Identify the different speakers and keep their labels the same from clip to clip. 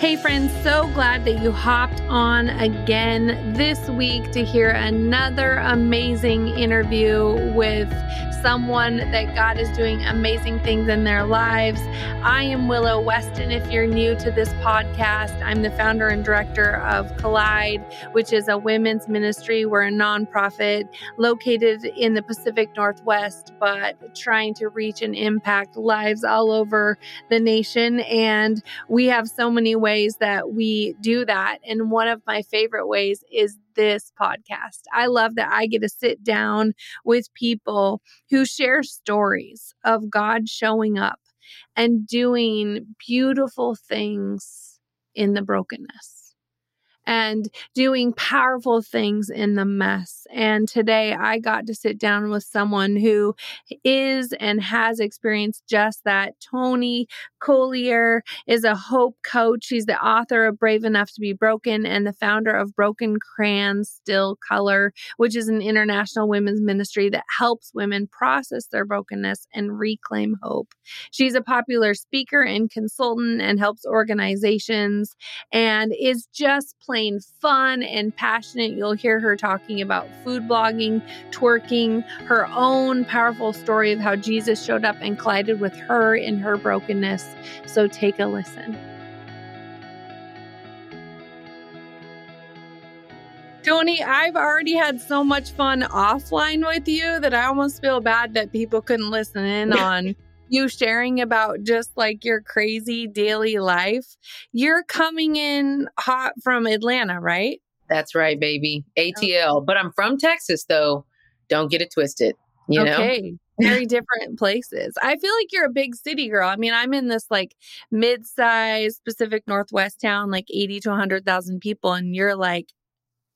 Speaker 1: Hey, friends, so glad that you hopped on again this week to hear another amazing interview with someone that God is doing amazing things in their lives. I am Willow Weston. If you're new to this podcast, I'm the founder and director of Collide, which is a women's ministry. We're a nonprofit located in the Pacific Northwest, but trying to reach and impact lives all over the nation. And we have so many ways ways that we do that. And one of my favorite ways is this podcast. I love that I get to sit down with people who share stories of God showing up and doing beautiful things in the brokenness and doing powerful things in the mess. And today I got to sit down with someone who is and has experienced just that. Toni Collier is a hope coach. She's the author of Brave Enough to Be Broken and the founder of Broken Crayons Still Color, which is an international women's ministry that helps women process their brokenness and reclaim hope. She's a popular speaker and consultant and helps organizations and is just plain fun and passionate. You'll hear her talking about food blogging, twerking, her own powerful story of how Jesus showed up and collided with her in her brokenness. So take a listen. Toni, I've already had so much fun offline with you that I almost feel bad that people couldn't listen in on you sharing about just like your crazy daily life. You're coming in hot from Atlanta, right?
Speaker 2: That's right, baby. Oh. ATL. But I'm from Texas, though. Don't get it twisted. You know?
Speaker 1: okay. know? Very different places. I feel like you're a big city girl. I mean, I'm in this like mid sized Pacific Northwest town, like 80 to 100,000 people, and you're like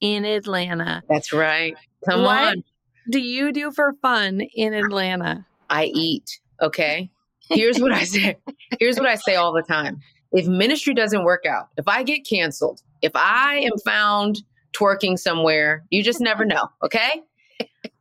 Speaker 1: in Atlanta.
Speaker 2: That's right. Come
Speaker 1: what
Speaker 2: on.
Speaker 1: Do you do for fun in Atlanta?
Speaker 2: I eat. Okay. Here's what I say. Here's what I say all the time. If ministry doesn't work out, if I get canceled, if I am found twerking somewhere, you just never know. Okay.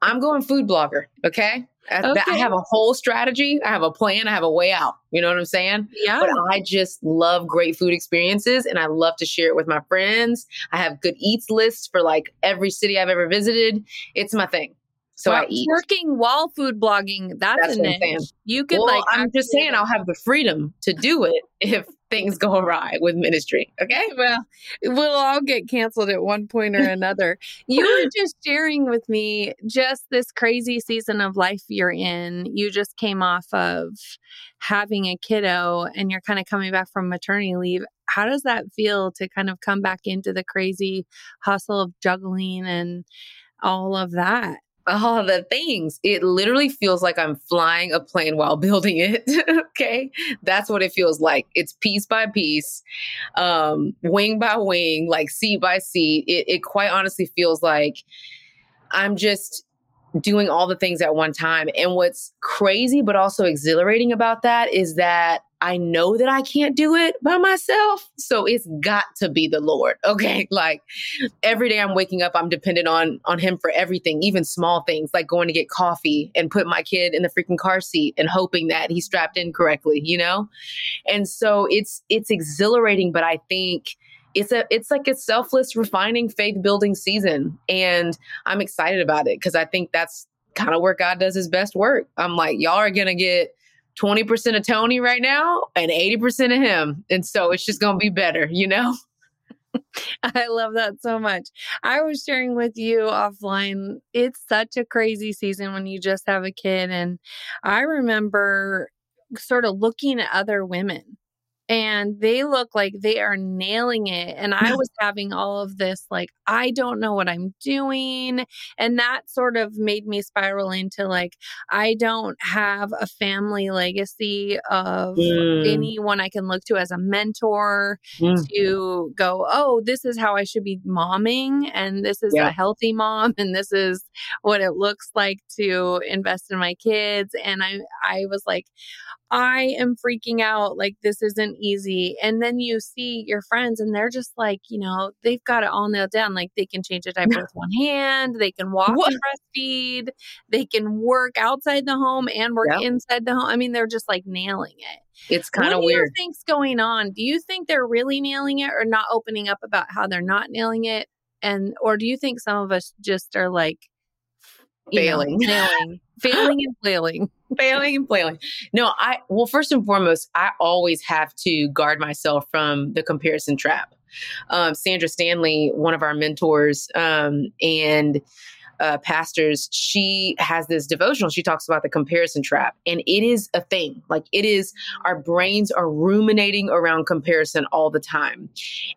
Speaker 2: I'm going food blogger. Okay. Okay. I have a whole strategy. I have a plan. I have a way out. You know what I'm saying?
Speaker 1: Yeah.
Speaker 2: But I just love great food experiences and I love to share it with my friends. I have good eats lists for like every city I've ever visited. It's my thing. So well, I eat.
Speaker 1: Working while food blogging, that's, that's a niche. You could
Speaker 2: well,
Speaker 1: like.
Speaker 2: I'm just saying, I'll have the freedom to do it if things go awry with ministry. Okay.
Speaker 1: Well, we'll all get canceled at one point or another. you were just sharing with me just this crazy season of life you're in. You just came off of having a kiddo and you're kind of coming back from maternity leave. How does that feel to kind of come back into the crazy hustle of juggling and all of that?
Speaker 2: All the things. It literally feels like I'm flying a plane while building it. okay. That's what it feels like. It's piece by piece, um, wing by wing, like seat by seat. It, it quite honestly feels like I'm just doing all the things at one time. And what's crazy, but also exhilarating about that is that I know that I can't do it by myself. So it's got to be the Lord. Okay. Like every day I'm waking up, I'm dependent on on him for everything, even small things like going to get coffee and put my kid in the freaking car seat and hoping that he's strapped in correctly, you know? And so it's it's exhilarating, but I think it's a it's like a selfless refining faith building season and i'm excited about it because i think that's kind of where god does his best work i'm like y'all are gonna get 20% of toni right now and 80% of him. And so it's just to be better, you know?
Speaker 1: I love that so much. I was sharing with you offline. It's such a crazy season when you just have a kid. And I remember sort of looking at other women and they look like they are nailing it. And I was having all of this, like, I don't know what I'm doing. And that sort of made me spiral into like, I don't have a family legacy of mm. anyone I can look to as a mentor mm. to go, oh, this is how I should be momming. And this is yeah. a healthy mom. And this is what it looks like to invest in my kids. And I, I was like, I am freaking out. Like, this isn't easy. And then you see your friends and they're just like, you know, they've got it all nailed down. Like, they can change a diaper with one hand, they can walk what? and breastfeed, they can work outside the home and work yep. inside the home. I mean, they're just like nailing it.
Speaker 2: It's kind of weird. What
Speaker 1: do you think's going on? Do you think they're really nailing it or not opening up about how they're not nailing it? And, or do you think some of us just are like,
Speaker 2: failing,
Speaker 1: know, failing, failing and flailing,
Speaker 2: failing and flailing. No, I well, first and foremost, I always have to guard myself from the comparison trap. Um, Sandra Stanley, one of our mentors, um, and uh, pastors, she has this devotional. She talks about the comparison trap, and it is a thing. Like it is, our brains are ruminating around comparison all the time.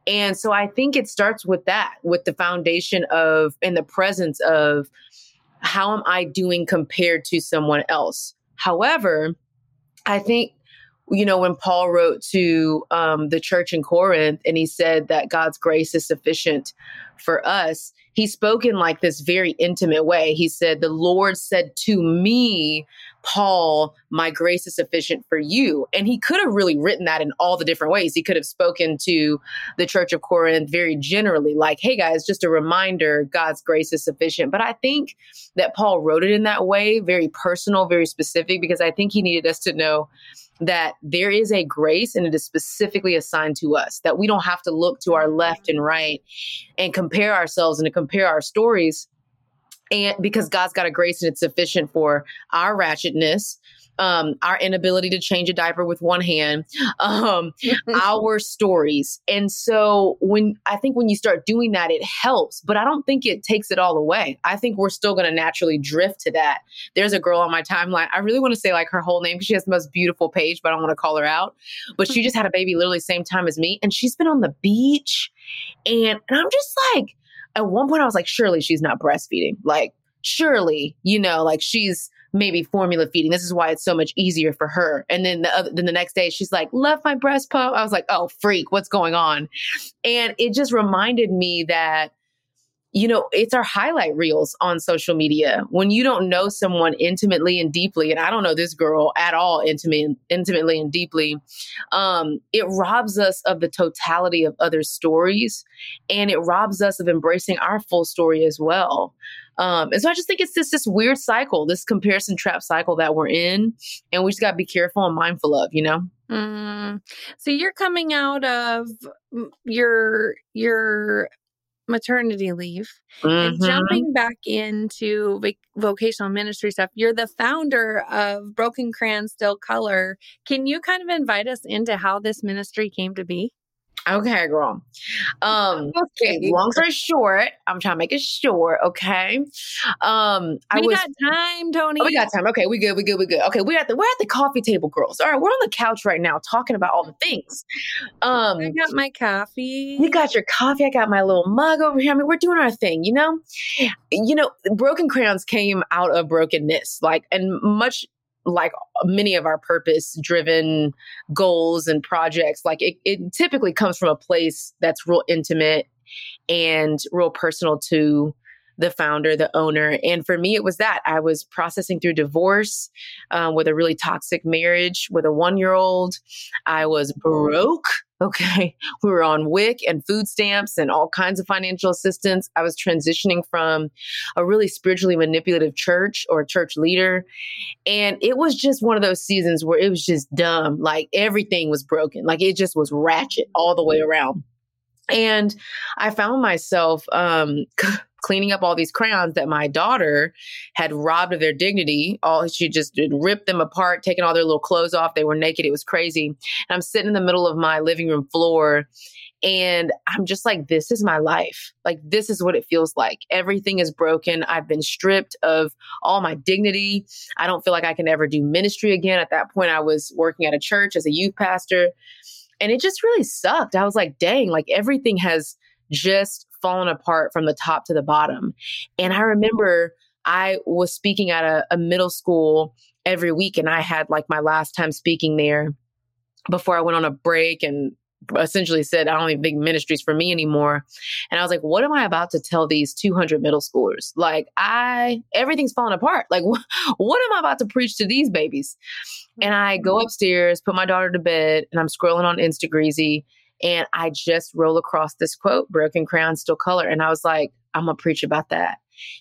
Speaker 2: And so I think it starts with that, with the foundation of and the presence of how am I doing compared to someone else? However, I think, you know, when Paul wrote to um, the church in Corinth and he said that God's grace is sufficient for us, he spoke in like this very intimate way. He said, The Lord said to me, Paul, my grace is sufficient for you. And he could have really written that in all the different ways. He could have spoken to the church of Corinth very generally, like, hey guys, just a reminder, God's grace is sufficient. But I think that Paul wrote it in that way, very personal, very specific, because I think he needed us to know that there is a grace and it is specifically assigned to us, that we don't have to look to our left and right and compare ourselves and to compare our stories. And because God's got a grace and it's sufficient for our ratchetness, um, our inability to change a diaper with one hand, um, our stories. And so when I think when you start doing that, it helps, but I don't think it takes it all away. I think we're still going to naturally drift to that. There's a girl on my timeline. I really want to say like her whole name because she has the most beautiful page, but I don't want to call her out. But she just had a baby literally same time as me, and she's been on the beach, and, and I'm just like, at one point I was like, surely she's not breastfeeding. Like, surely, you know, like she's maybe formula feeding. This is why it's so much easier for her. And then the then the next day she's like, left my breast pump. I was like, oh freak, what's going on? And it just reminded me that you know, it's our highlight reels on social media. When you don't know someone intimately and deeply, and I don't know this girl at all intimate, intimately and deeply, um, it robs us of the totality of other stories and it robs us of embracing our full story as well. Um, and so I just think it's this this weird cycle, this comparison trap cycle that we're in, and we just got to be careful and mindful of, you know.
Speaker 1: Mm. So you're coming out of your your maternity leave mm-hmm. and jumping back into vocational ministry stuff. You're the founder of Broken Crayons Still Color. Can you kind of invite us into how this ministry came to be?
Speaker 2: Okay, girl. Um, okay. Long story short, I'm trying to make it short. Okay. Um,
Speaker 1: I we was, got time, Toni.
Speaker 2: Oh, we got time. Okay, we good. We good. We good. Okay, we're at the we're at the coffee table, girls. All right, we're on the couch right now talking about all the things.
Speaker 1: Um, I got my coffee.
Speaker 2: You got your coffee. I got my little mug over here. I mean, we're doing our thing. You know, you know, broken crayons came out of brokenness, like, and much like many of our purpose driven goals and projects like it, it typically comes from a place that's real intimate and real personal to the founder, the owner. And for me, it was that I was processing through divorce um, with a really toxic marriage with a one year old. I was broke. Okay. We were on WIC and food stamps and all kinds of financial assistance. I was transitioning from a really spiritually manipulative church or church leader. And it was just one of those seasons where it was just dumb. Like everything was broken. Like it just was ratchet all the way around. And I found myself um, cleaning up all these crayons that my daughter had robbed of their dignity. All she just ripped them apart, taking all their little clothes off. They were naked. It was crazy. And I'm sitting in the middle of my living room floor and I'm just like, this is my life. Like, this is what it feels like. Everything is broken. I've been stripped of all my dignity. I don't feel like I can ever do ministry again. At that point, I was working at a church as a youth pastor. And it just really sucked. I was like, dang, like everything has just fallen apart from the top to the bottom. And I remember I was speaking at a, a middle school every week, and I had like my last time speaking there before I went on a break and essentially said, I don't even think ministry's for me anymore. And I was like, what am I about to tell these 200 middle schoolers? Like, I, everything's falling apart. Like, wh- what am I about to preach to these babies? And I go mm-hmm. upstairs, put my daughter to bed, and I'm scrolling on Instagreasy. And I just roll across this quote, broken crayon, still color. And I was like, I'm going to preach about that.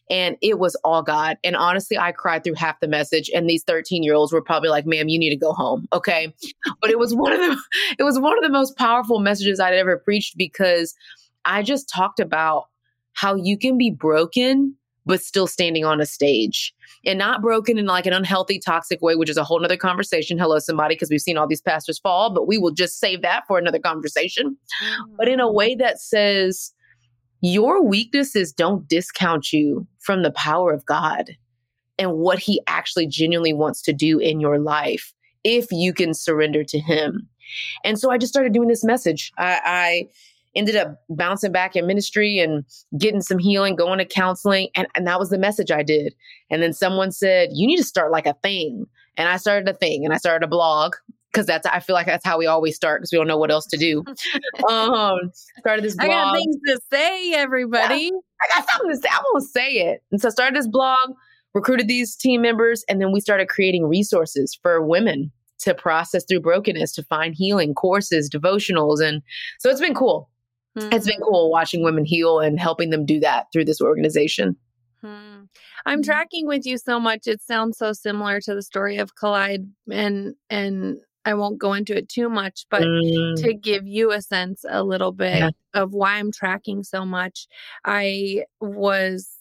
Speaker 2: And it was all God. And honestly, I cried through half the message. And these 13 year olds were probably like, ma'am, you need to go home. Okay. but it was one of the, it was one of the most powerful messages I'd ever preached because I just talked about how you can be broken, but still standing on a stage and not broken in like an unhealthy, toxic way, which is a whole nother conversation. Hello, somebody, because we've seen all these pastors fall, but we will just save that for another conversation. Mm-hmm. But in a way that says, your weaknesses don't discount you from the power of God and what He actually genuinely wants to do in your life if you can surrender to Him. And so I just started doing this message. I, I ended up bouncing back in ministry and getting some healing, going to counseling. And, and that was the message I did. And then someone said, You need to start like a thing. And I started a thing and I started a blog because that's I feel like that's how we always start because we don't know what else to do. um, started this blog. I
Speaker 1: got things to say, everybody.
Speaker 2: Yeah, I got something to say. I'm gonna say it. And so I started this blog, recruited these team members, and then we started creating resources for women to process through brokenness, to find healing courses, devotionals, and so it's been cool. Mm-hmm. It's been mm-hmm. cool watching women heal and helping them do that through this organization.
Speaker 1: Hmm. I'm mm-hmm. tracking with you so much. It sounds so similar to the story of Collide and and I won't go into it too much, but mm. to give you a sense a little bit yeah. of why I'm tracking so much, I was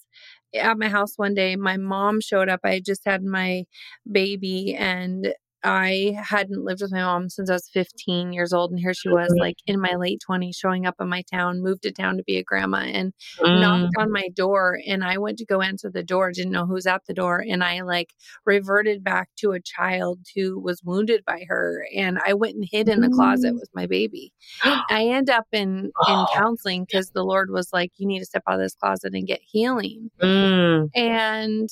Speaker 1: at my house one day. My mom showed up. I just had my baby, and I hadn't lived with my mom since I was 15 years old. And here she was, mm-hmm. like in my late 20s, showing up in my town, moved to town to be a grandma, and mm. knocked on my door. And I went to go answer the door, didn't know who was at the door. And I like reverted back to a child who was wounded by her. And I went and hid in the closet mm. with my baby. I end up in, in counseling because the Lord was like, you need to step out of this closet and get healing. Mm. And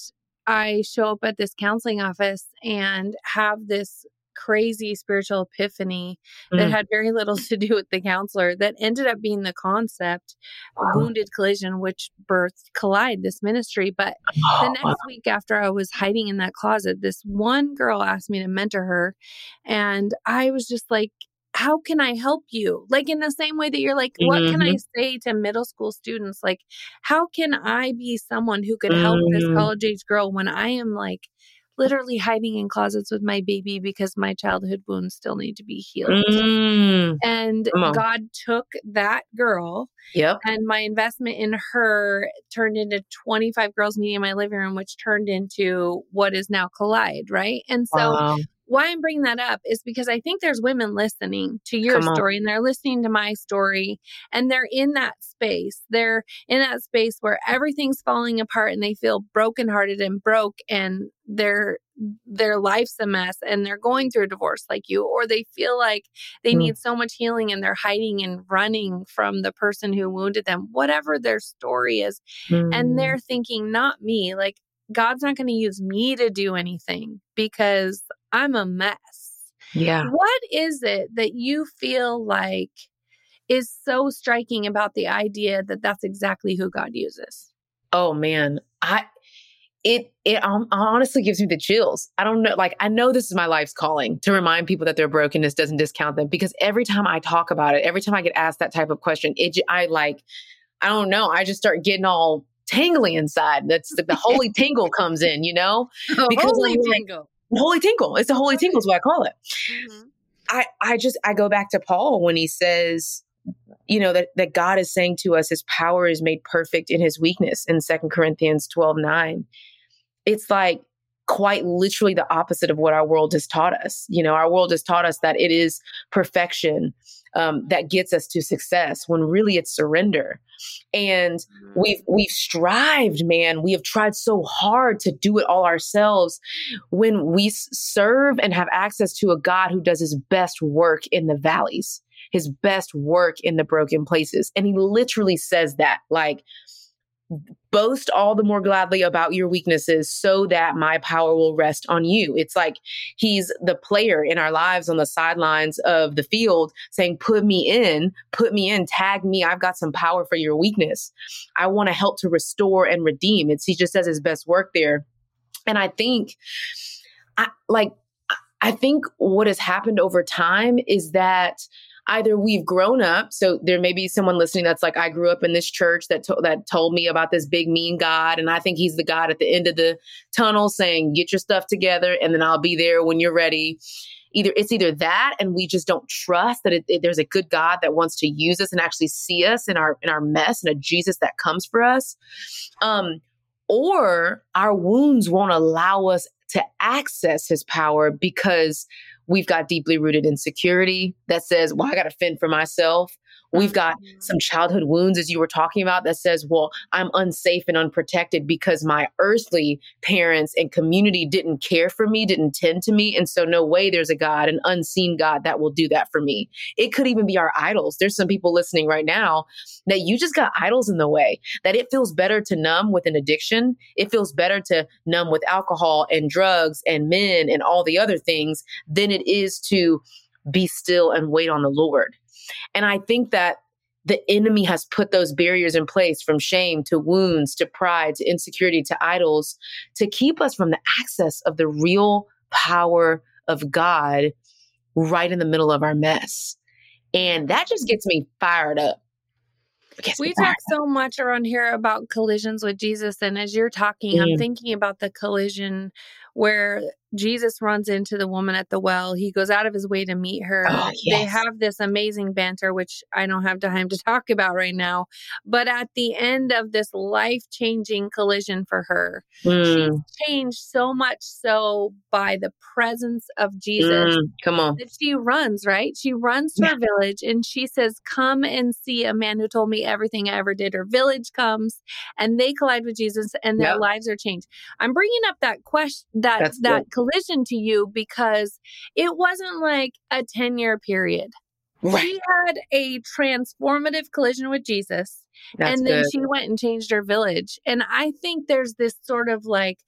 Speaker 1: I show up at this counseling office and have this crazy spiritual epiphany mm. that had very little to do with the counselor that ended up being the concept wow. wounded collision which birthed collide this ministry but oh, the next wow. week after i was hiding in that closet this one girl asked me to mentor her and i was just like how can I help you? Like in the same way that you're like, mm-hmm. what can I mm-hmm. say to middle school students? Like, how can I be someone who could help mm-hmm. this college age girl when I am like literally hiding in closets with my baby because my childhood wounds still need to be healed. Mm. And God took that girl.
Speaker 2: Yep.
Speaker 1: And my investment in her turned into 25 girls meeting in my living room, which turned into what is now Collide, right? And so wow why I'm bringing that up is because I think there's women listening to your story and they're listening to my story and they're in that space. They're in that space where everything's falling apart and they feel brokenhearted and broke and their their life's a mess and they're going through a divorce like you or they feel like they mm. need so much healing and they're hiding and running from the person who wounded them whatever their story is mm. and they're thinking not me like God's not going to use me to do anything because I'm a mess.
Speaker 2: Yeah.
Speaker 1: What is it that you feel like is so striking about the idea that that's exactly who God uses?
Speaker 2: Oh man, I it it um, honestly gives me the chills. I don't know like I know this is my life's calling to remind people that their brokenness doesn't discount them because every time I talk about it, every time I get asked that type of question, it I like I don't know, I just start getting all tingly inside. That's the, the holy tingle comes in, you know?
Speaker 1: Because holy tingle
Speaker 2: holy tinkle. It's a holy tingle is what I call it. Mm-hmm. I, I just I go back to Paul when he says, you know, that, that God is saying to us his power is made perfect in his weakness in Second Corinthians 12, 9. It's like quite literally the opposite of what our world has taught us. You know, our world has taught us that it is perfection um, that gets us to success when really it's surrender. And mm-hmm. we've we've strived, man. We have tried so hard to do it all ourselves. When we serve and have access to a God who does His best work in the valleys, His best work in the broken places, and He literally says that, like boast all the more gladly about your weaknesses so that my power will rest on you. It's like he's the player in our lives on the sidelines of the field saying, Put me in, put me in, tag me. I've got some power for your weakness. I want to help to restore and redeem. It's he just does his best work there. And I think, I, like, I think what has happened over time is that either we've grown up so there may be someone listening that's like i grew up in this church that to- that told me about this big mean god and i think he's the god at the end of the tunnel saying get your stuff together and then i'll be there when you're ready either it's either that and we just don't trust that it, it, there's a good god that wants to use us and actually see us in our in our mess and a jesus that comes for us. Um or our wounds won't allow us to access his power because we've got deeply rooted insecurity that says, well, I got to fend for myself. We've got some childhood wounds, as you were talking about, that says, well, I'm unsafe and unprotected because my earthly parents and community didn't care for me, didn't tend to me. And so, no way there's a God, an unseen God, that will do that for me. It could even be our idols. There's some people listening right now that you just got idols in the way, that it feels better to numb with an addiction. It feels better to numb with alcohol and drugs and men and all the other things than it is to be still and wait on the Lord. And I think that the enemy has put those barriers in place from shame to wounds to pride to insecurity to idols to keep us from the access of the real power of God right in the middle of our mess. And that just gets me fired up.
Speaker 1: We talk so much around here about collisions with Jesus. And as you're talking, mm. I'm thinking about the collision where Jesus runs into the woman at the well. He goes out of his way to meet her. Oh, yes. They have this amazing banter, which I don't have time to talk about right now. But at the end of this life changing collision for her, mm. she's changed so much so by the presence of Jesus. Mm,
Speaker 2: come on.
Speaker 1: That she runs, right? She runs to yeah. her village and she says, Come and see a man who told me everything I ever did. Her village comes and they collide with Jesus and their yep. lives are changed. I'm bringing up that question, that, That's that good collision to you because it wasn't like a 10 year period. Right. She had a transformative collision with Jesus. That's and then good. she went and changed her village. And I think there's this sort of like,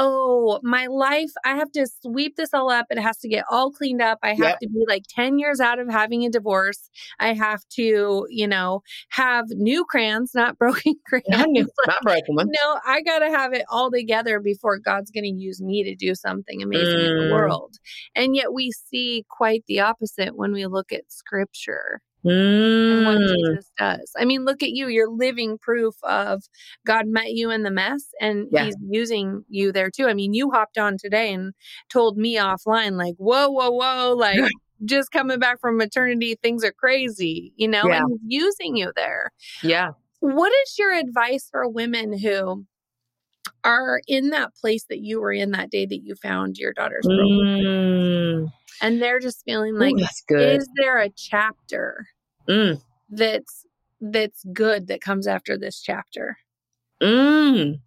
Speaker 1: oh, my life, I have to sweep this all up. It has to get all cleaned up. I have yep. to be like 10 years out of having a divorce. I have to, you know, have new crayons, not broken crayons. Not,
Speaker 2: new, not broken ones.
Speaker 1: No, I got to have it all together before God's going to use me to do something amazing mm. in the mm. world. And yet we see quite the opposite when we look at scripture. Mm. what Jesus does. I mean, look at you. You're living proof of God met you in the mess and yeah. he's using you there too. I mean, you hopped on today and told me offline, like, whoa, whoa, whoa, like just coming back from maternity, things are crazy, you know, yeah. and using you there.
Speaker 2: Yeah.
Speaker 1: What is your advice for women who are in that place that you were in that day that you found your daughter's mm. and they're just feeling like Ooh, is there a chapter mm. that's that's good that comes after this chapter
Speaker 2: mm.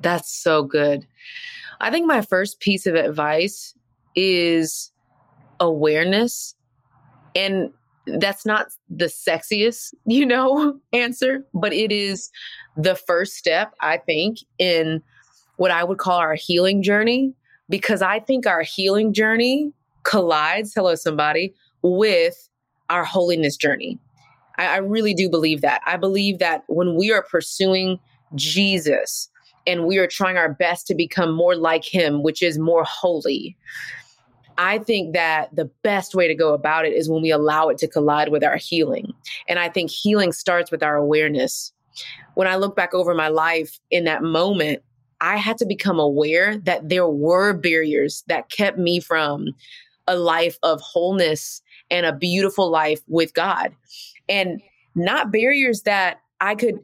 Speaker 2: that's so good i think my first piece of advice is awareness and that's not the sexiest, you know, answer, but it is the first step, I think, in what I would call our healing journey, because I think our healing journey collides, hello, somebody, with our holiness journey. I, I really do believe that. I believe that when we are pursuing Jesus and we are trying our best to become more like him, which is more holy, I think that the best way to go about it is when we allow it to collide with our healing. And I think healing starts with our awareness. When I look back over my life in that moment, I had to become aware that there were barriers that kept me from a life of wholeness and a beautiful life with God. And not barriers that I could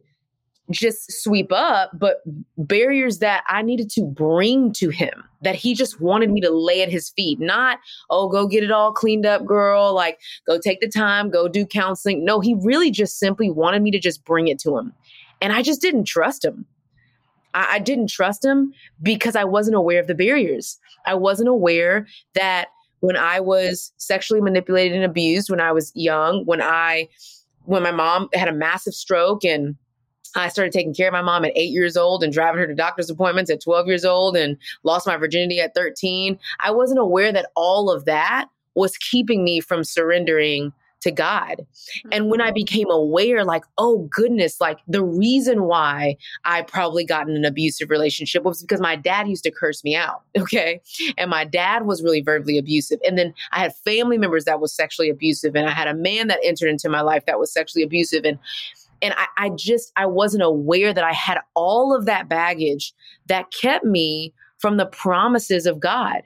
Speaker 2: just sweep up, but barriers that I needed to bring to him that he just wanted me to lay at his feet. Not, oh, go get it all cleaned up, girl. Like, go take the time, go do counseling. No, he really just simply wanted me to just bring it to him. And I just didn't trust him. I, I didn't trust him because I wasn't aware of the barriers. I wasn't aware that when I was sexually manipulated and abused when I was young, when I, when my mom had a massive stroke and I started taking care of my mom at eight years old and driving her to doctor's appointments at 12 years old and lost my virginity at 13. I wasn't aware that all of that was keeping me from surrendering to God. And when I mm-hmm. became aware, like, oh goodness, like the reason why I probably got in an abusive relationship was because my dad used to curse me out. Okay. And my dad was really verbally abusive. And then I had family members that was sexually abusive. And I had a man that entered into my life that was sexually abusive. And and I, I just I wasn't aware that I had all of that baggage that kept me from the promises of God.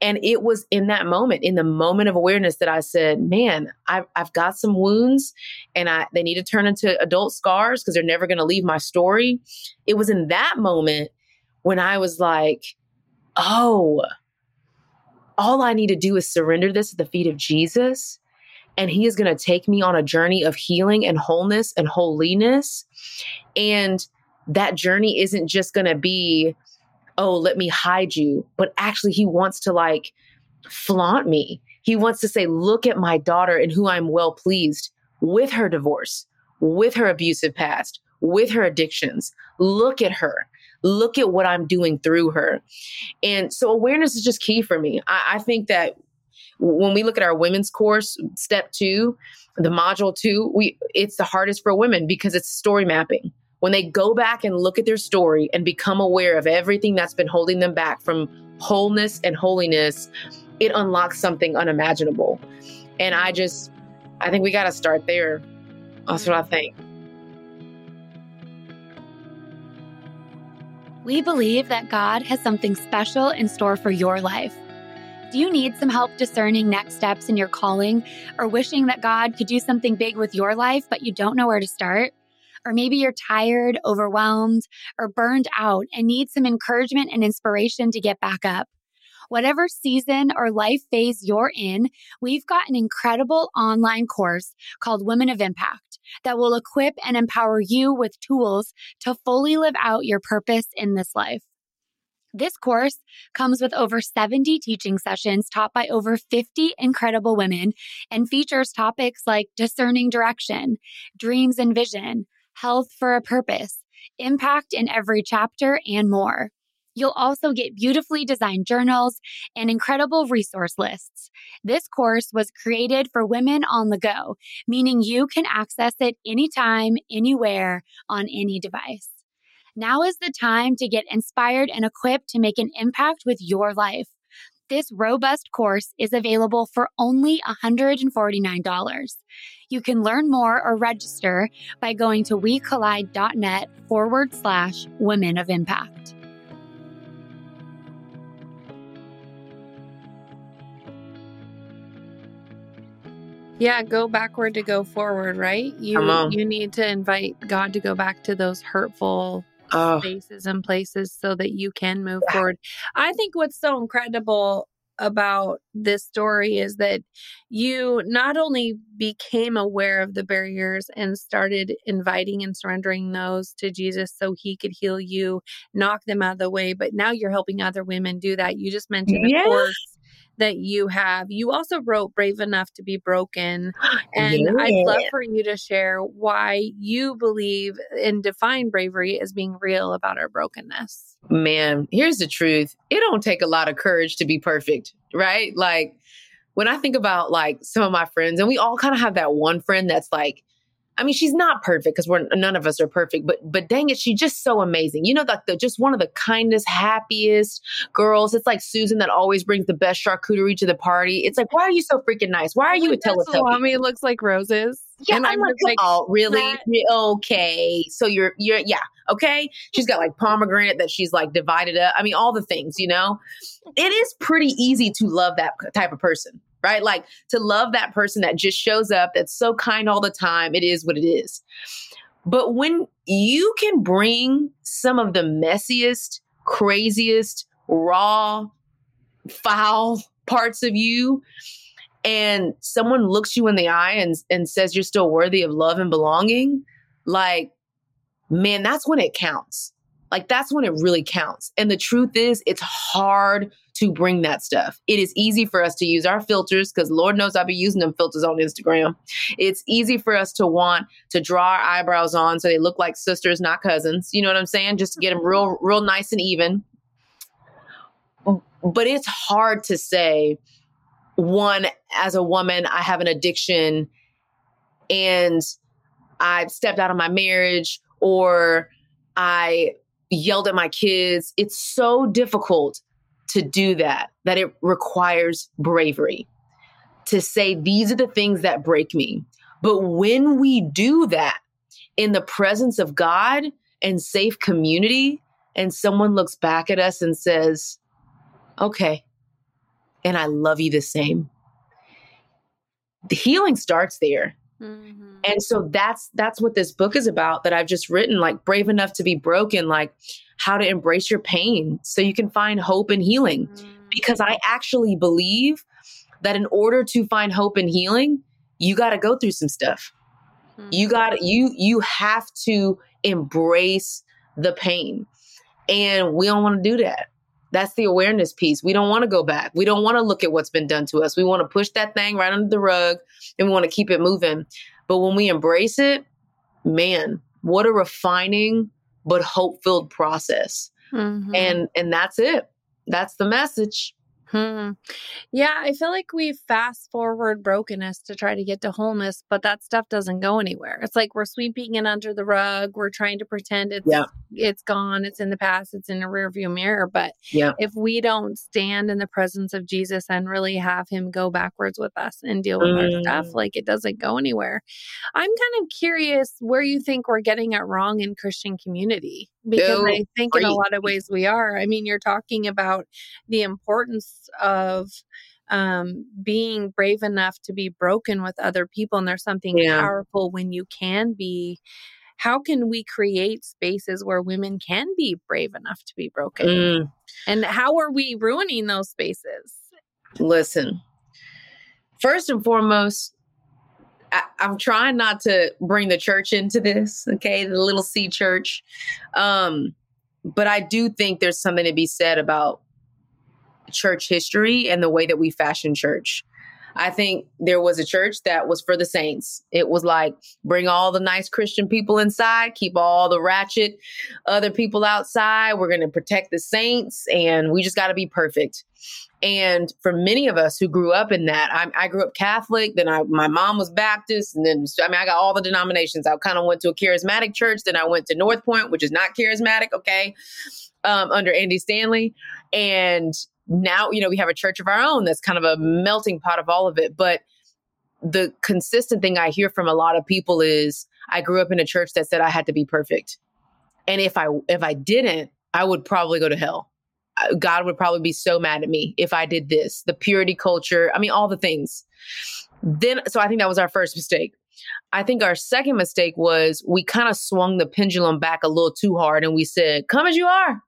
Speaker 2: And it was in that moment, in the moment of awareness, that I said, "Man, I've, I've got some wounds, and I they need to turn into adult scars because they're never going to leave my story." It was in that moment when I was like, "Oh, all I need to do is surrender this at the feet of Jesus." And he is going to take me on a journey of healing and wholeness and holiness. And that journey isn't just going to be oh, let me hide you. But actually, he wants to like flaunt me. He wants to say, look at my daughter and who I'm well pleased with her divorce, with her abusive past, with her addictions. Look at her. Look at what I'm doing through her. And so awareness is just key for me. I, I think that when we look at our women's course, step two, the module two, we it's the hardest for women because it's story mapping when they go back and look at their story and become aware of everything that's been holding them back from wholeness and holiness, it unlocks something unimaginable. And I just, I think we got to start there. That's what I think.
Speaker 3: We believe that God has something special in store for your life. Do you need some help discerning next steps in your calling or wishing that God could do something big with your life, but you don't know where to start? Or maybe you're tired, overwhelmed, or burned out and need some encouragement and inspiration to get back up. Whatever season or life phase you're in, we've got an incredible online course called Women of Impact that will equip and empower you with tools to fully live out your purpose in this life. This course comes with over 70 teaching sessions taught by over 50 incredible women and features topics like discerning direction, dreams and vision, health for a purpose, impact in every chapter, and more. You'll also get beautifully designed journals and incredible resource lists. This course was created for women on the go, meaning you can access it anytime, anywhere, on any device. Now is the time to get inspired and equipped to make an impact with your life. This robust course is available for only $149. You can learn more or register by going to wecollide.net forward slash women of impact.
Speaker 1: Yeah, go backward to go forward, right? You you need to invite God to go back to those hurtful oh. spaces and places so that you can move yeah. forward. I think what's so incredible about this story is that you not only became aware of the barriers and started inviting and surrendering those to Jesus so he could heal you, knock them out of the way, but now you're helping other women do that. You just mentioned, yeah. of course, that you have. You also wrote Brave Enough to Be Broken. And yeah. I'd love for you to share why you believe and define bravery as being real about our brokenness.
Speaker 2: Man, here's the truth. It don't take a lot of courage to be perfect, right? Like when I think about like some of my friends, and we all kind of have that one friend that's like, I mean, she's not perfect because we're none of us are perfect, but but dang it, she's just so amazing. You know, like the just one of the kindest, happiest girls. It's like Susan that always brings the best charcuterie to the party. It's like, why are you so freaking nice? Why are you a Teletubby?
Speaker 1: Salami looks like roses.
Speaker 2: Yeah, and I'm, I'm like, oh, really? Okay, so you're you're yeah, okay. She's got like pomegranate that she's like divided up. I mean, all the things. You know, it is pretty easy to love that type of person right? Like to love that person that just shows up, that's so kind all the time. It is what it is. But when you can bring some of the messiest, craziest, raw, foul parts of you, and someone looks you in the eye and, and says you're still worthy of love and belonging, like, man, that's when it counts. Like, that's when it really counts. And the truth is, it's hard to bring that stuff. It is easy for us to use our filters because Lord knows I'll be using them filters on Instagram. It's easy for us to want to draw our eyebrows on so they look like sisters, not cousins. You know what I'm saying? Just to get them real, real nice and even. But it's hard to say, one, as a woman, I have an addiction and I stepped out of my marriage or I yelled at my kids. It's so difficult to do that, that it requires bravery to say, these are the things that break me. But when we do that in the presence of God and safe community, and someone looks back at us and says, okay, and I love you the same. The healing starts there. Mm-hmm. And so that's that's what this book is about that I've just written like brave enough to be broken like how to embrace your pain so you can find hope and healing mm-hmm. because I actually believe that in order to find hope and healing you got to go through some stuff. Mm-hmm. You got you you have to embrace the pain. And we don't want to do that. That's the awareness piece. We don't want to go back. We don't want to look at what's been done to us. We want to push that thing right under the rug and we want to keep it moving. But when we embrace it, man, what a refining but hope-filled process. Mm-hmm. And and that's it. That's the message.
Speaker 1: Hmm. Yeah, I feel like we fast forward brokenness to try to get to wholeness, but that stuff doesn't go anywhere. It's like we're sweeping it under the rug. We're trying to pretend it's yeah. it's gone, it's in the past, it's in a rearview mirror. But yeah. if we don't stand in the presence of Jesus and really have him go backwards with us and deal with mm. our stuff, mm. like it doesn't go anywhere. I'm kind of curious where you think we're getting it wrong in Christian community because no, I think in a lot of ways we are. I mean, you're talking about the importance of um, being brave enough to be broken with other people, and there's something yeah. powerful when you can be. How can we create spaces where women can be brave enough to be broken? Mm. And how are we ruining those spaces?
Speaker 2: Listen, first and foremost, I, am trying not to bring the church into this, okay, the little C church. Um, but I do think there's something to be said about church history and the way that we fashion church. I think there was a church that was for the saints. It was like bring all the nice Christian people inside, keep all the ratchet other people outside. We're going to protect the saints and we just got to be perfect. And for many of us who grew up in that, I, I grew up Catholic, then I, my mom was Baptist, and then I mean, I got all the denominations. I kind of went to a charismatic church, then I went to North Point, which is not charismatic, okay, um, under Andy Stanley. And now, you know, we have a church of our own that's kind of a melting pot of all of it. But the consistent thing I hear from a lot of people is I grew up in a church that said I had to be perfect. And if I if I didn't, I would probably go to hell. God would probably be so mad at me if I did this. The purity culture, I mean all the things. Then so I think that was our first mistake. I think our second mistake was we kind of swung the pendulum back a little too hard and we said, "Come as you are."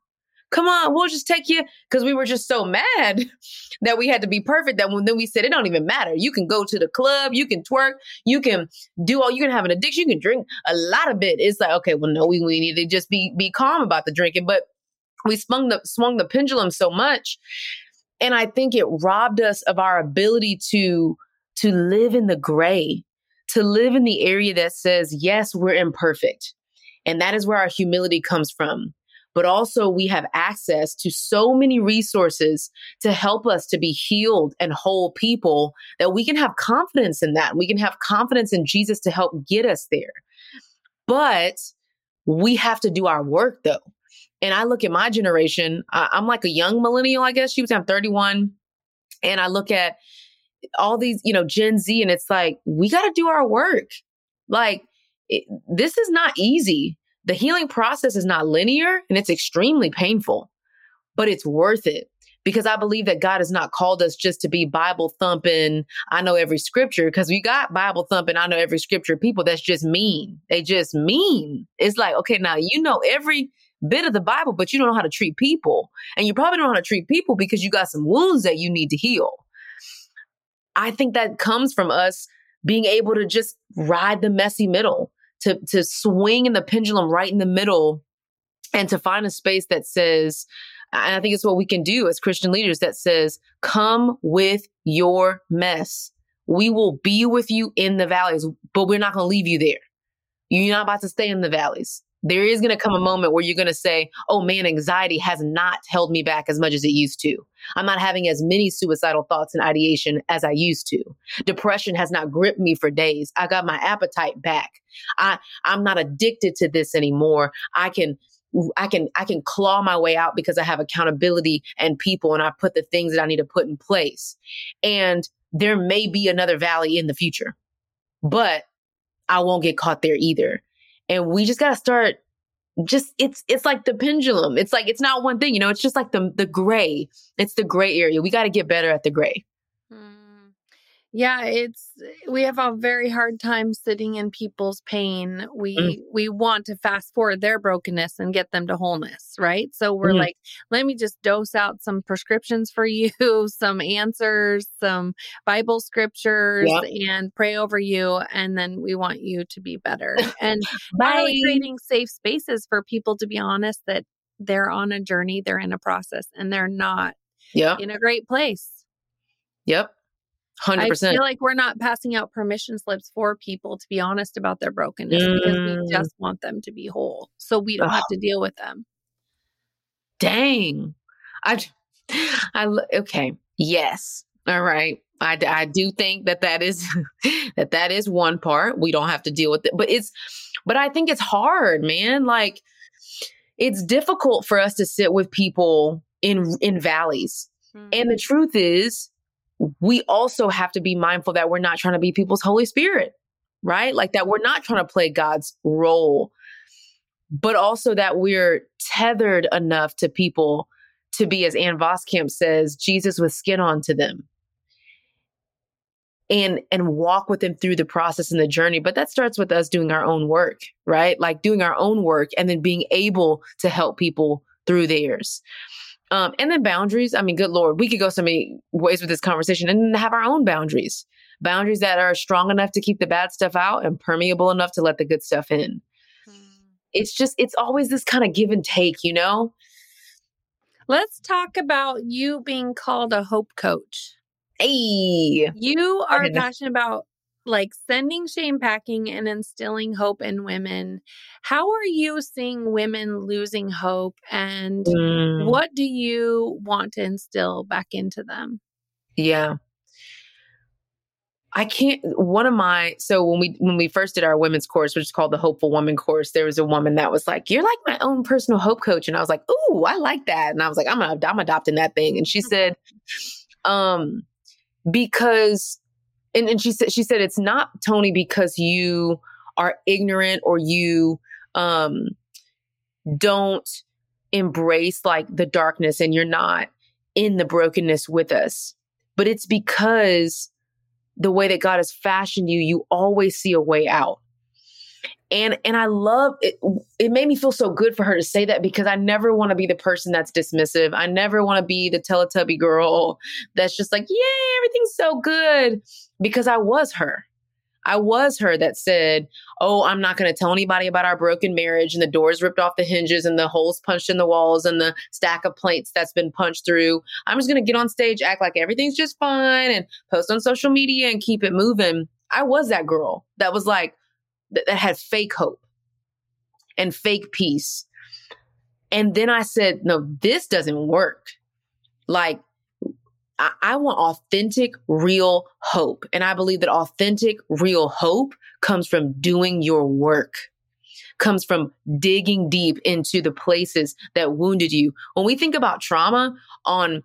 Speaker 2: Come on, we'll just take you. Because we were just so mad that we had to be perfect that when then we said, it don't even matter. You can go to the club, you can twerk, you can do all, you can have an addiction, you can drink a lot of it. It's like, okay, well, no, we, we need to just be be calm about the drinking. But we swung the swung the pendulum so much. And I think it robbed us of our ability to to live in the gray, to live in the area that says, yes, we're imperfect. And that is where our humility comes from but also we have access to so many resources to help us to be healed and whole people that we can have confidence in that. We can have confidence in Jesus to help get us there. But we have to do our work though. And I look at my generation, I'm like a young millennial, I guess. She was, I'm 31. And I look at all these, you know, Gen Z, and it's like, we got to do our work. Like, it, this is not easy the healing process is not linear and it's extremely painful, but it's worth it because I believe that God has not called us just to be Bible thumping. I know every scripture because we got Bible thumping. I know every scripture people that's just mean. They just mean. It's like, okay, now you know every bit of the Bible, but you don't know how to treat people. And you probably don't know how to treat people because you got some wounds that you need to heal. I think that comes from us being able to just ride the messy middle to to swing in the pendulum right in the middle and to find a space that says And I think it's what we can do as Christian leaders that says, come with your mess. We will be with you in the valleys, but we're not going to leave you there. You're not about to stay in the valleys. There is going to come a moment where you're going to say, oh man, anxiety has not held me back as much as it used to. I'm not having as many suicidal thoughts and ideation as I used to. Depression has not gripped me for days. I got my appetite back. I, I'm not addicted to this anymore. I can I can I can claw my way out because I have accountability and people and I put the things that I need to put in place. And there may be another valley in the future. But I won't get caught there either. And we just got to start just it's it's like the pendulum. It's like it's not one thing, you know, it's just like the the gray. It's the gray area. We got to get better at the gray.
Speaker 1: Yeah, it's we have a very hard time sitting in people's pain. We mm. we want to fast forward their brokenness and get them to wholeness, right? So we're mm. like, let me just dose out some prescriptions for you, some answers, some Bible scriptures and pray over you and then we want you to be better. And by creating safe spaces for people to be honest that they're on a journey, they're in a process and they're not
Speaker 2: yep.
Speaker 1: in a great place.
Speaker 2: Yep. 100%.
Speaker 1: I feel like we're not passing out permission slips for people to be honest about their brokenness mm. because we mm. just want them to be whole. So we don't oh. have to deal with them.
Speaker 2: Dang. I, I, okay. Yes. All right. I, I do think that that is, that that is one part. We don't have to deal with it, but it's, but I think it's hard, man. Like it's difficult for us to sit with people in, in valleys. Mm. And the truth is, we also have to be mindful that we're not trying to be people's Holy Spirit, right? Like that we're not trying to play God's role, but also that we're tethered enough to people to be, as Ann Voskamp says, Jesus with skin on to them. And and walk with them through the process and the journey. But that starts with us doing our own work, right? Like doing our own work and then being able to help people through theirs. Um, and then boundaries. I mean, good Lord, we could go so many ways with this conversation and have our own boundaries. Boundaries that are strong enough to keep the bad stuff out and permeable enough to let the good stuff in. Mm. It's just, it's always this kind of give and take, you know?
Speaker 1: Let's talk about you being called a hope coach.
Speaker 2: Hey.
Speaker 1: You are passionate about like sending shame packing and instilling hope in women. How are you seeing women losing hope and mm. what do you want to instill back into them?
Speaker 2: Yeah. I can't one of my so when we when we first did our women's course, which is called the Hopeful Woman course, there was a woman that was like, You're like my own personal hope coach. And I was like, Ooh, I like that. And I was like, I'm a, I'm adopting that thing. And she said, um, because and, and she said she said it's not Toni because you are ignorant or you um don't embrace like the darkness and you're not in the brokenness with us. But it's because the way that God has fashioned you, you always see a way out and and I love it. It made me feel so good for her to say that because I never want to be the person that's dismissive. I never want to be the Teletubby girl that's just like, "Yay, everything's so good," because I was her. I was her that said, "Oh, I'm not going to tell anybody about our broken marriage and the doors ripped off the hinges and the holes punched in the walls and the stack of plates that's been punched through. I'm just going to get on stage, act like everything's just fine, and post on social media and keep it moving." I was that girl that was like, that, that had fake hope and fake peace. And then I said, no, this doesn't work. Like, I, I want authentic, real hope. And I believe that authentic, real hope comes from doing your work comes from digging deep into the places that wounded you. When we think about trauma on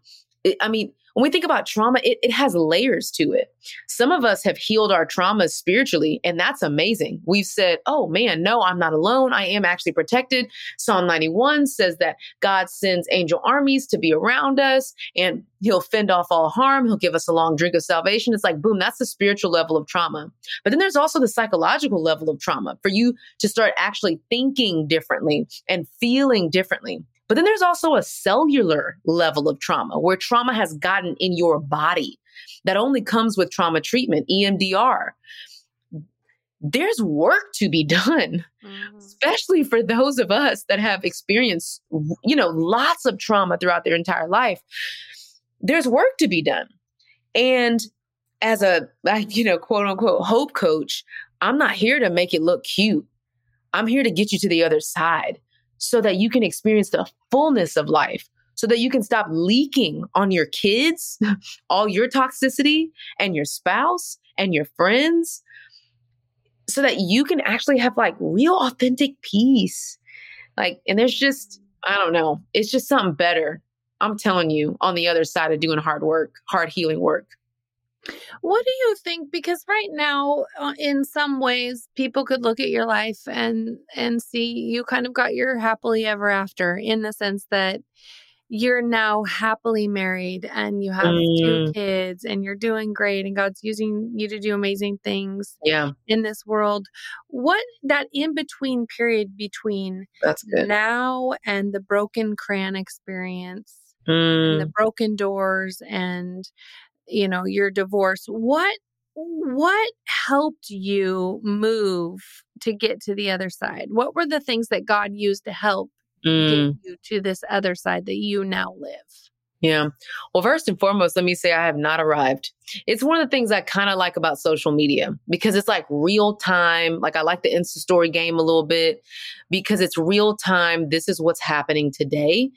Speaker 2: I mean, when we think about trauma, it, it has layers to it. Some of us have healed our traumas spiritually, and that's amazing. We've said, oh man, no, I'm not alone. I am actually protected. Psalm 91 says that God sends angel armies to be around us and he'll fend off all harm. He'll give us a long drink of salvation. It's like, boom, that's the spiritual level of trauma. But then there's also the psychological level of trauma for you to start actually thinking differently and feeling differently. But then there's also a cellular level of trauma where trauma has gotten in your body that only comes with trauma treatment, EMDR. there's work to be done, mm-hmm. especially for those of us that have experienced, you know, lots of trauma throughout their entire life. There's work to be done. And as a, you know, quote unquote hope coach, I'm not here to make it look cute. I'm here to get you to the other side so that you can experience the fullness of life, so that you can stop leaking on your kids, all your toxicity, and your spouse and your friends, so that you can actually have like real authentic peace. Like, and there's just, I don't know, it's just something better. I'm telling you, on the other side of doing hard work, hard healing work.
Speaker 1: What do you think? Because right now, uh, in some ways, people could look at your life and and see you kind of got your happily ever after in the sense that you're now happily married and you have mm. two kids and you're doing great and God's using you to do amazing things
Speaker 2: yeah.
Speaker 1: in this world. What that in between period between
Speaker 2: That's good.
Speaker 1: now and the broken crayon experience mm. the broken doors and you know your divorce what what helped you move to get to the other side what were the things that god used to help mm. get you to this other side that you now live
Speaker 2: yeah. Well, first and foremost, let me say I have not arrived. It's one of the things I kind of like about social media because it's like real time. Like I like the Insta story game a little bit because it's real time. This is what's happening today.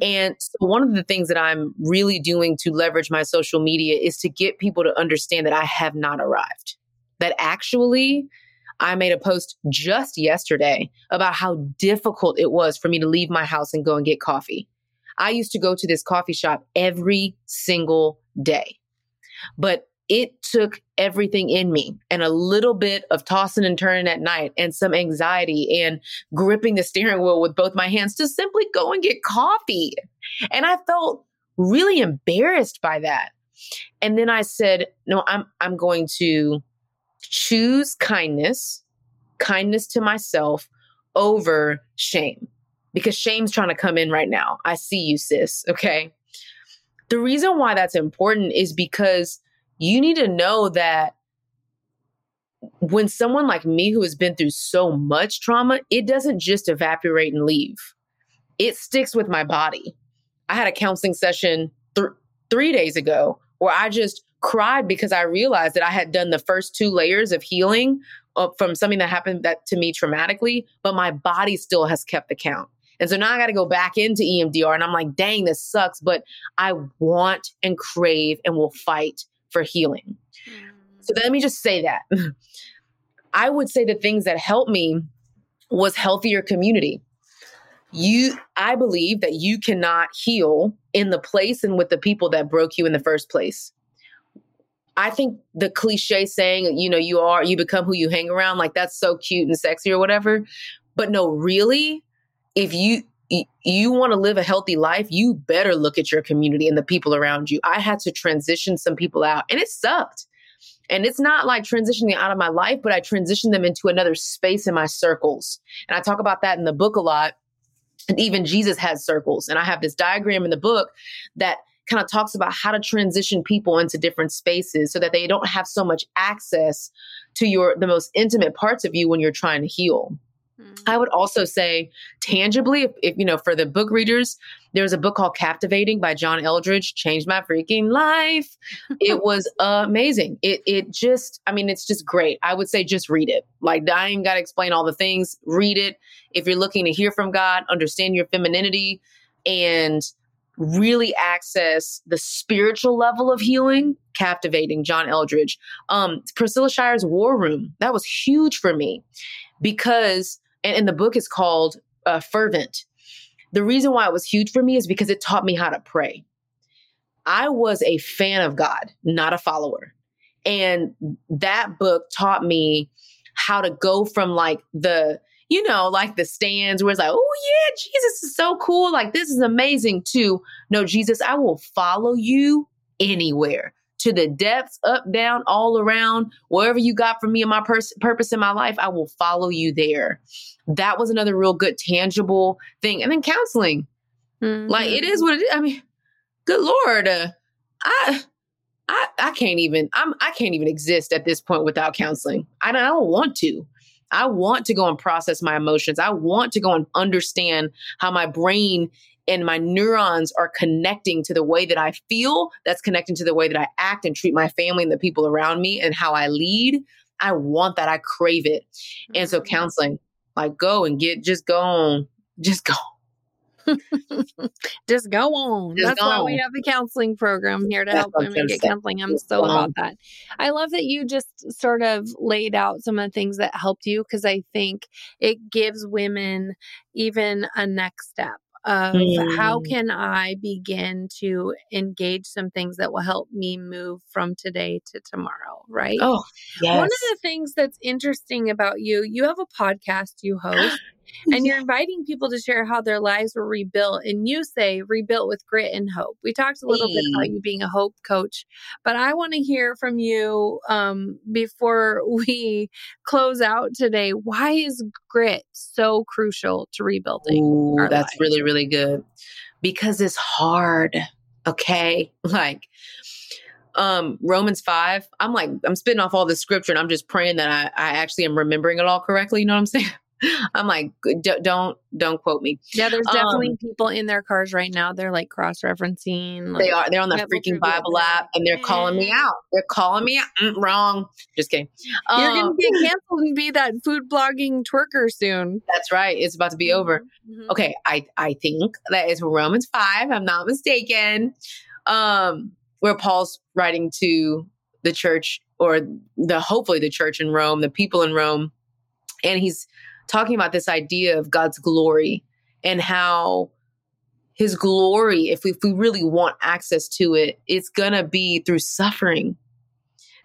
Speaker 2: Mm-hmm. And so one of the things that I'm really doing to leverage my social media is to get people to understand that I have not arrived. That actually, I made a post just yesterday about how difficult it was for me to leave my house and go and get coffee I used to go to this coffee shop every single day. But it took everything in me and a little bit of tossing and turning at night and some anxiety and gripping the steering wheel with both my hands to simply go and get coffee. And I felt really embarrassed by that. And then I said, no, I'm I'm going to choose kindness, kindness to myself over shame because shame's trying to come in right now. I see you, sis. Okay. The reason why that's important is because you need to know that when someone like me who has been through so much trauma, it doesn't just evaporate and leave. It sticks with my body. I had a counseling session th- three days ago where I just cried because I realized that I had done the first two layers of healing uh, from something that happened that to me traumatically, but my body still has kept the count. And so now I got to go back into EMDR and I'm like, dang, this sucks, but I want and crave and will fight for healing. Mm. So let me just say that. I would say the things that helped me was healthier community. You I believe that you cannot heal in the place and with the people that broke you in the first place. I think the cliche saying, you know, you are, you become who you hang around, like that's so cute and sexy or whatever. But no, really, if you you want to live a healthy life, you better look at your community and the people around you. I had to transition some people out and it sucked. And it's not like transitioning out of my life, but I transitioned them into another space in my circles. And I talk about that in the book a lot. And even Jesus has circles. And I have this diagram in the book that kind of talks about how to transition people into different spaces so that they don't have so much access to your the most intimate parts of you when you're trying to heal. I would also say tangibly, if, if, you know, for the book readers, there's a book called Captivating by John Eldredge, changed my freaking life. it was amazing. It it just, I mean, it's just great. I would say just read it. Like I ain't gotta explain all the things. Read it. If you're looking to hear from God, understand your femininity, and really access the spiritual level of healing captivating john eldredge um priscilla shirer's war room that was huge for me because and, and the book is called uh, Fervent. The reason why it was huge for me is because it taught me how to pray. I was a fan of God, not a follower. And that book taught me how to go from like the, you know, like the stands where it's like, oh yeah, Jesus is so cool. Like this is amazing to no, Jesus, I will follow you anywhere to the depths, up, down, all around, wherever you got for me and my pers- purpose in my life, I will follow you there. That was another real good, tangible thing. And then counseling. Mm-hmm. Like it is what it is. I mean, good Lord. Uh, I, I, I can't even I'm I can't even exist at this point without counseling. I don't, I don't want to. I want to go and process my emotions. I want to go and understand how my brain and my neurons are connecting to the way that I feel, that's connecting to the way that I act and treat my family and the people around me and how I lead. I want that. I crave it. And so mm-hmm. counseling, like go and get just go on. Just go.
Speaker 1: just go on. Just That's go why on. we have a counseling program here to That's help women get counseling. I'm so about that. I love that you just sort of laid out some of the things that helped you because I think it gives women even a next step of mm. how can I begin to engage some things that will help me move from today to tomorrow, right?
Speaker 2: Oh, yes.
Speaker 1: One of the things that's interesting about you, you have a podcast you host and you're inviting people to share how their lives were rebuilt. And you say rebuilt with grit and hope. We talked a little bit about you being a hope coach, but I want to hear from you um, before we close out today. Why is grit so crucial to rebuilding?
Speaker 2: Ooh, that's lives? really, really good because it's hard. Okay. Like, um Romans 5, I'm like, I'm spitting off all this scripture and I'm just praying that I, I actually am remembering it all correctly. You know what I'm saying? I'm like, don't don't quote me.
Speaker 1: Yeah, there's definitely um, people in their cars right now. They're like cross referencing. Like,
Speaker 2: they are. They're on the freaking Bible app, and they're calling me out. They're calling me out. Mm, wrong. Just kidding.
Speaker 1: Um, You're gonna get canceled and be that food blogging twerker soon.
Speaker 2: That's right. It's about to be over. Mm-hmm. Okay, I I think that is Romans five. I'm not mistaken. Um, where Paul's writing to the church or the hopefully the church in Rome, the people in Rome, and he's talking about this idea of God's glory and how his glory, if we, if we really want access to it, it's going to be through suffering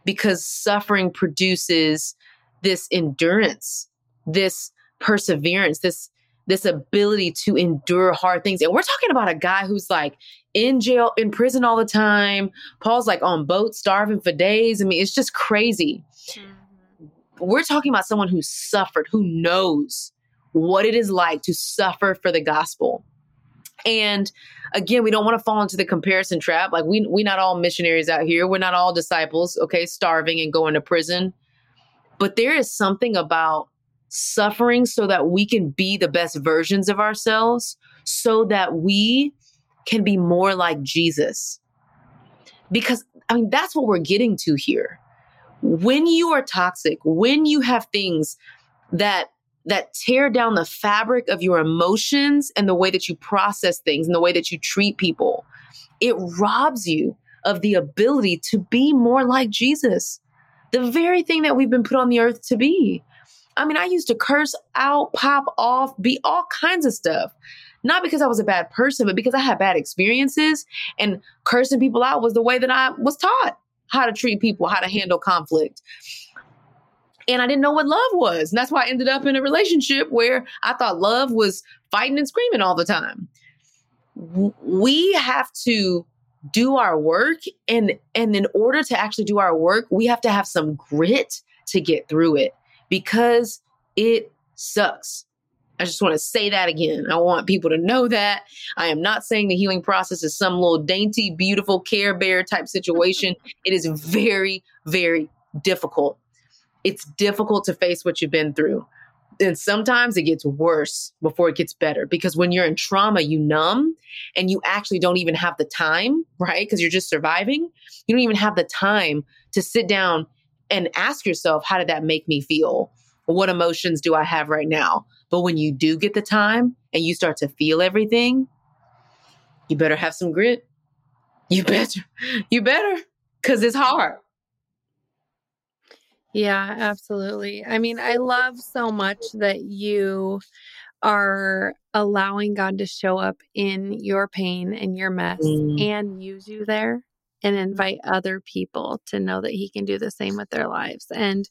Speaker 2: because suffering produces this endurance, this perseverance, this this ability to endure hard things. And we're talking about a guy who's like in jail, in prison all the time. Paul's like on boats, starving for days. I mean, it's just crazy. Mm we're talking about someone who suffered, who knows what it is like to suffer for the gospel. And again, we don't want to fall into the comparison trap. Like we we're not all missionaries out here. We're not all disciples, okay, starving and going to prison. But there is something about suffering so that we can be the best versions of ourselves, so that we can be more like Jesus. Because I mean, that's what we're getting to here when you are toxic, when you have things that that tear down the fabric of your emotions and the way that you process things and the way that you treat people, it robs you of the ability to be more like Jesus, the very thing that we've been put on the earth to be. I mean, I used to curse out, pop off, be all kinds of stuff. Not because I was a bad person, but because I had bad experiences and cursing people out was the way that I was taught how to treat people, how to handle conflict. And I didn't know what love was. And that's why I ended up in a relationship where I thought love was fighting and screaming all the time. We have to do our work and and in order to actually do our work, we have to have some grit to get through it because it sucks. I just want to say that again. I want people to know that. I am not saying the healing process is some little dainty, beautiful care bear type situation. it is very, very difficult. It's difficult to face what you've been through. And sometimes it gets worse before it gets better because when you're in trauma, you numb and you actually don't even have the time, right? Because you're just surviving. You don't even have the time to sit down and ask yourself, how did that make me feel? What emotions do I have right now? But when you do get the time and you start to feel everything, you better have some grit. You better, you better, because it's hard.
Speaker 1: Yeah, absolutely. I mean, I love so much that you are allowing God to show up in your pain and your mess mm. and use you there and invite other people to know that he can do the same with their lives. And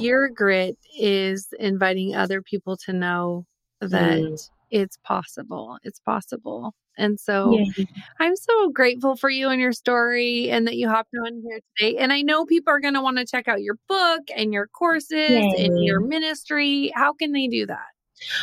Speaker 1: your grit is inviting other people to know that mm. it's possible. It's possible. And so yeah. I'm so grateful for you and your story and that you hopped on here today. And I know people are going to want to check out your book and your courses yeah. and your ministry. How can they do that?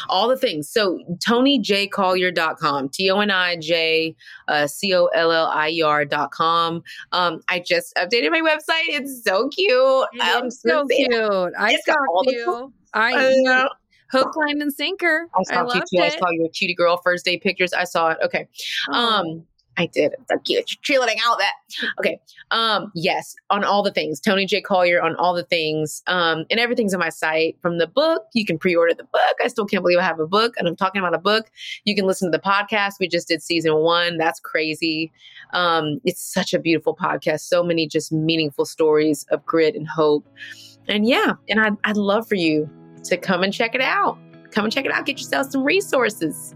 Speaker 2: All the things. So ToniJCollier.com, T O N I J uh, C O L L I E R.com. Um, I just updated my website. It's so cute.
Speaker 1: It's so cute. I saw you. I, I know. Hook, line, and sinker.
Speaker 2: I saw I you too. It. I saw your cutie girl first day pictures. I saw it. Okay. Oh. Um, I did. It's so cute. You're trailing out that. Okay. Um, yes, on all the things. Toni J. Collier on all the things. Um, and everything's on my site. From the book, you can pre-order the book. I still can't believe I have a book and I'm talking about a book. You can listen to the podcast. We just did season one. That's crazy. Um, it's such a beautiful podcast. So many just meaningful stories of grit and hope. And yeah, and I'd, I'd love for you to come and check it out. Come and check it out. Get yourself some resources.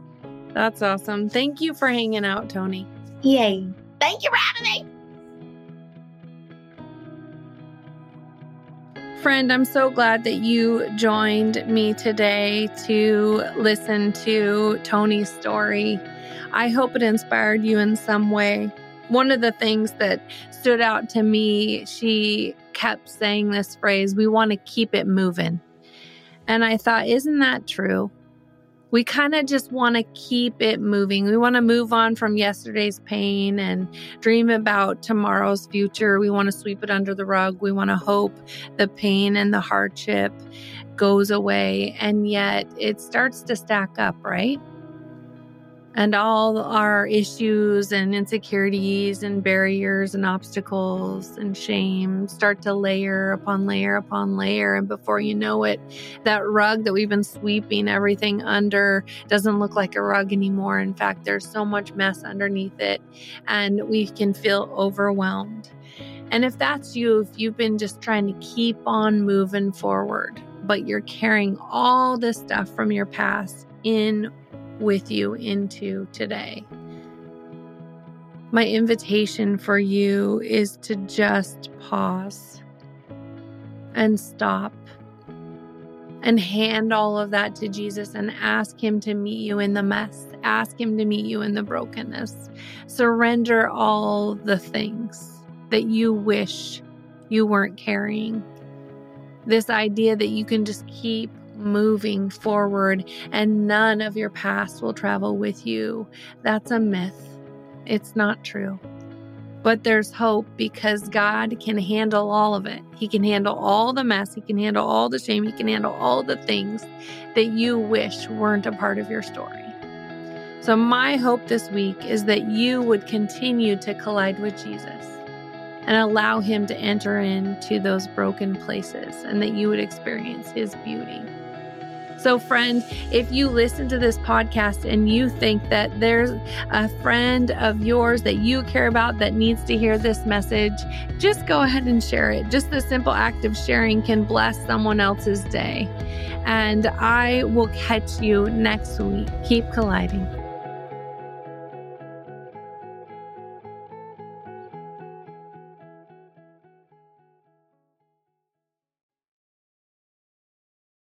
Speaker 1: That's awesome. Thank you for hanging out, Toni.
Speaker 2: Yay. Thank you for having me.
Speaker 1: Friend, I'm so glad that you joined me today to listen to Toni's story. I hope it inspired you in some way. One of the things that stood out to me, she kept saying this phrase, we want to keep it moving. And I thought, isn't that true? We kind of just want to keep it moving. We want to move on from yesterday's pain and dream about tomorrow's future. We want to sweep it under the rug. We want to hope the pain and the hardship goes away. And yet it starts to stack up, right? And all our issues and insecurities and barriers and obstacles and shame start to layer upon layer upon layer. And before you know it, that rug that we've been sweeping everything under doesn't look like a rug anymore. In fact, there's so much mess underneath it, and we can feel overwhelmed. And if that's you, if you've been just trying to keep on moving forward, but you're carrying all this stuff from your past in with you into today. My invitation for you is to just pause and stop and hand all of that to Jesus and ask Him to meet you in the mess, ask Him to meet you in the brokenness. Surrender all the things that you wish you weren't carrying. This idea that you can just keep moving forward and none of your past will travel with you. That's a myth. It's not true. But there's hope because God can handle all of it. He can handle all the mess. He can handle all the shame. He can handle all the things that you wish weren't a part of your story. So, my hope this week is that you would continue to collide with Jesus and allow Him to enter into those broken places and that you would experience His beauty. So, friend, if you listen to this podcast and you think that there's a friend of yours that you care about that needs to hear this message, just go ahead and share it. Just the simple act of sharing can bless someone else's day. And I will catch you next week. Keep colliding.